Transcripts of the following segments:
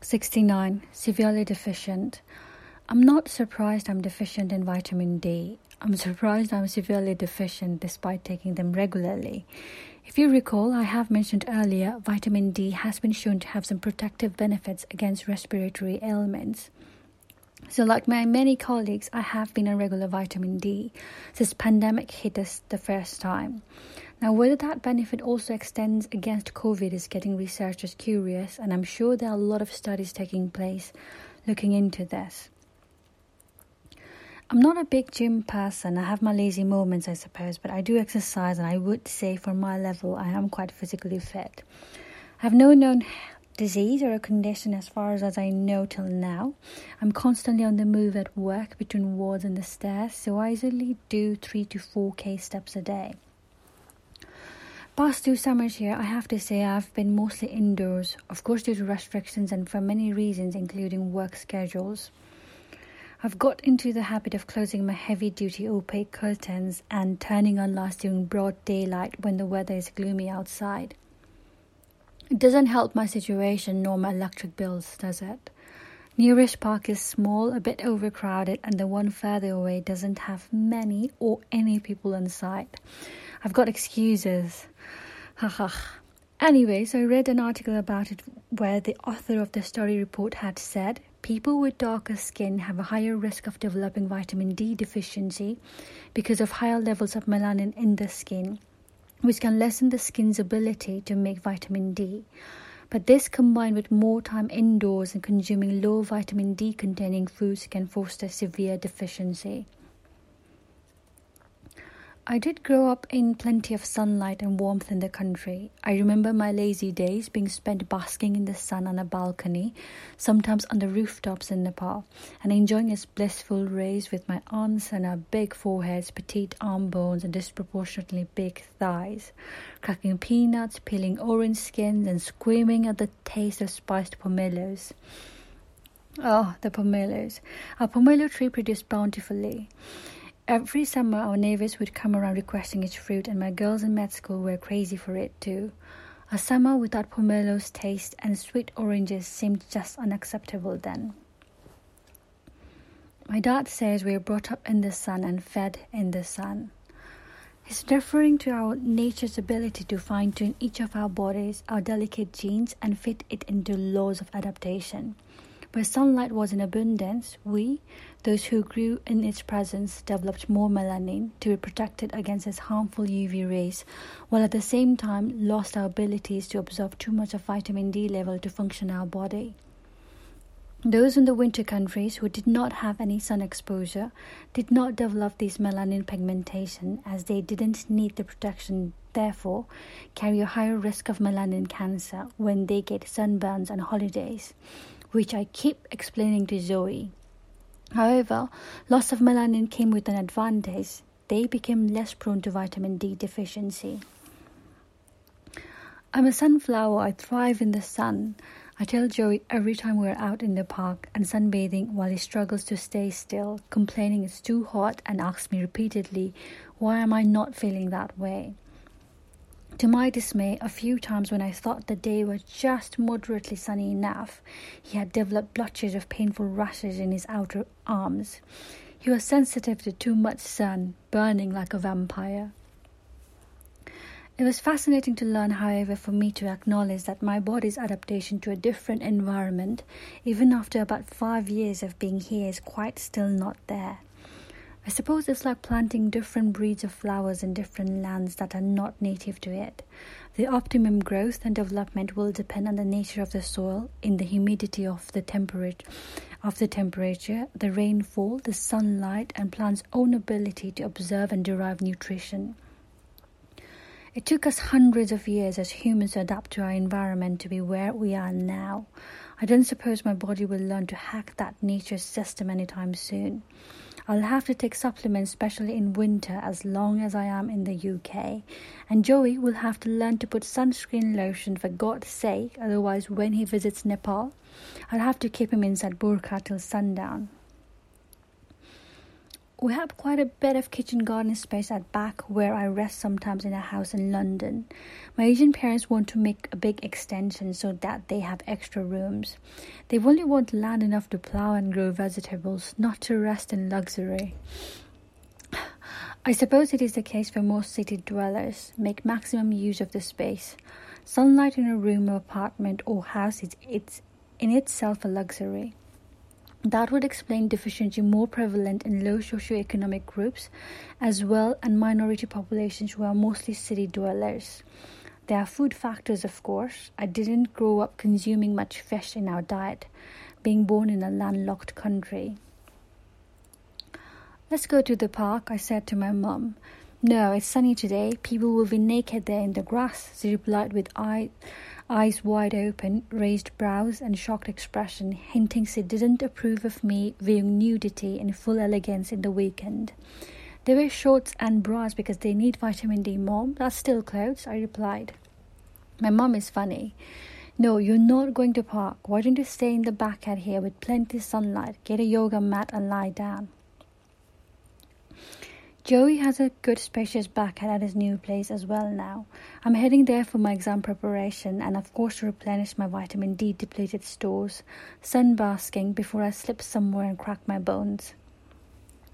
69. Severely deficient. I'm not surprised I'm deficient in vitamin D. I'm surprised I'm severely deficient despite taking them regularly. If you recall, I have mentioned earlier, vitamin D has been shown to have some protective benefits against respiratory ailments. So, like my many colleagues, I have been on regular vitamin D since pandemic hit us the first time. Now, whether that benefit also extends against COVID is getting researchers curious, and I'm sure there are a lot of studies taking place looking into this. I'm not a big gym person. I have my lazy moments, I suppose, but I do exercise, and I would say for my level, I am quite physically fit. I have no known disease or a condition as far as I know till now. I'm constantly on the move at work between wards and the stairs, so I usually do 3 to 4k steps a day. Past two summers here, I have to say I've been mostly indoors, of course, due to restrictions and for many reasons, including work schedules. I've got into the habit of closing my heavy duty opaque curtains and turning on lights during broad daylight when the weather is gloomy outside. It doesn't help my situation nor my electric bills, does it? Nearest park is small, a bit overcrowded, and the one further away doesn't have many or any people inside. I've got excuses. Haha. Anyways, I read an article about it where the author of the story report had said people with darker skin have a higher risk of developing vitamin D deficiency because of higher levels of melanin in the skin, which can lessen the skin's ability to make vitamin D. But this combined with more time indoors and consuming low vitamin D containing foods can foster severe deficiency. I did grow up in plenty of sunlight and warmth in the country. I remember my lazy days being spent basking in the sun on a balcony, sometimes on the rooftops in Nepal, and enjoying its blissful rays with my aunts and our big foreheads, petite arm bones, and disproportionately big thighs, cracking peanuts, peeling orange skins, and screaming at the taste of spiced pomelos. Oh, the pomelos. Our pomelo tree produced bountifully. Every summer, our neighbors would come around requesting its fruit, and my girls in med school were crazy for it too. A summer without pomelo's taste and sweet oranges seemed just unacceptable then. My dad says we were brought up in the sun and fed in the sun. He's referring to our nature's ability to fine tune each of our bodies, our delicate genes, and fit it into laws of adaptation. Where sunlight was in abundance, we, those who grew in its presence, developed more melanin to be protected against its harmful UV rays, while at the same time lost our abilities to absorb too much of vitamin D level to function our body. Those in the winter countries who did not have any sun exposure did not develop this melanin pigmentation as they didn't need the protection, therefore, carry a higher risk of melanin cancer when they get sunburns on holidays which I keep explaining to Zoe. However, loss of melanin came with an advantage. They became less prone to vitamin D deficiency. I'm a sunflower. I thrive in the sun. I tell Joey every time we're out in the park and sunbathing while he struggles to stay still, complaining it's too hot, and asks me repeatedly, Why am I not feeling that way? To my dismay, a few times when I thought the day was just moderately sunny enough, he had developed blotches of painful rashes in his outer arms. He was sensitive to too much sun, burning like a vampire. It was fascinating to learn, however, for me to acknowledge that my body's adaptation to a different environment, even after about five years of being here, is quite still not there. I suppose it's like planting different breeds of flowers in different lands that are not native to it. The optimum growth and development will depend on the nature of the soil, in the humidity of the temperature, of the temperature, the rainfall, the sunlight, and plants' own ability to observe and derive nutrition. It took us hundreds of years as humans to adapt to our environment to be where we are now. I don't suppose my body will learn to hack that nature's system anytime soon. I'll have to take supplements, especially in winter, as long as I am in the UK. And Joey will have to learn to put sunscreen lotion for God's sake, otherwise, when he visits Nepal, I'll have to keep him inside burqa till sundown. We have quite a bit of kitchen garden space at back where I rest sometimes in a house in London. My Asian parents want to make a big extension so that they have extra rooms. They only want land enough to plow and grow vegetables, not to rest in luxury. I suppose it is the case for most city dwellers. Make maximum use of the space. Sunlight in a room or apartment or house is it's in itself a luxury. That would explain deficiency more prevalent in low socioeconomic groups as well and minority populations who are mostly city dwellers. There are food factors, of course. I didn't grow up consuming much fish in our diet, being born in a landlocked country. Let's go to the park, I said to my mum. No, it's sunny today. People will be naked there in the grass, she replied with eye, eyes wide open, raised brows, and shocked expression, hinting she didn't approve of me viewing nudity in full elegance in the weekend. They wear shorts and bras because they need vitamin D, mom. That's still clothes, I replied. My mom is funny. No, you're not going to park. Why don't you stay in the backyard here with plenty sunlight? Get a yoga mat and lie down. Joey has a good spacious backyard at his new place as well now. I'm heading there for my exam preparation and of course to replenish my vitamin D depleted stores, sunbasking before I slip somewhere and crack my bones.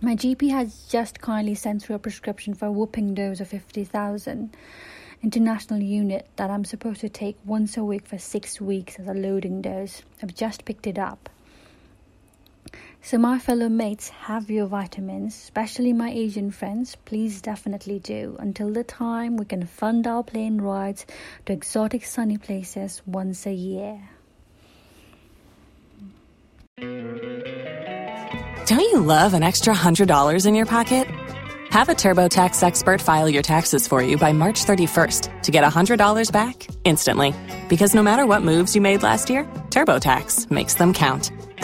My GP has just kindly sent through a prescription for a whooping dose of 50,000 international unit that I'm supposed to take once a week for 6 weeks as a loading dose. I've just picked it up. So, my fellow mates, have your vitamins, especially my Asian friends. Please definitely do. Until the time we can fund our plane rides to exotic sunny places once a year. Don't you love an extra $100 in your pocket? Have a TurboTax expert file your taxes for you by March 31st to get $100 back instantly. Because no matter what moves you made last year, TurboTax makes them count.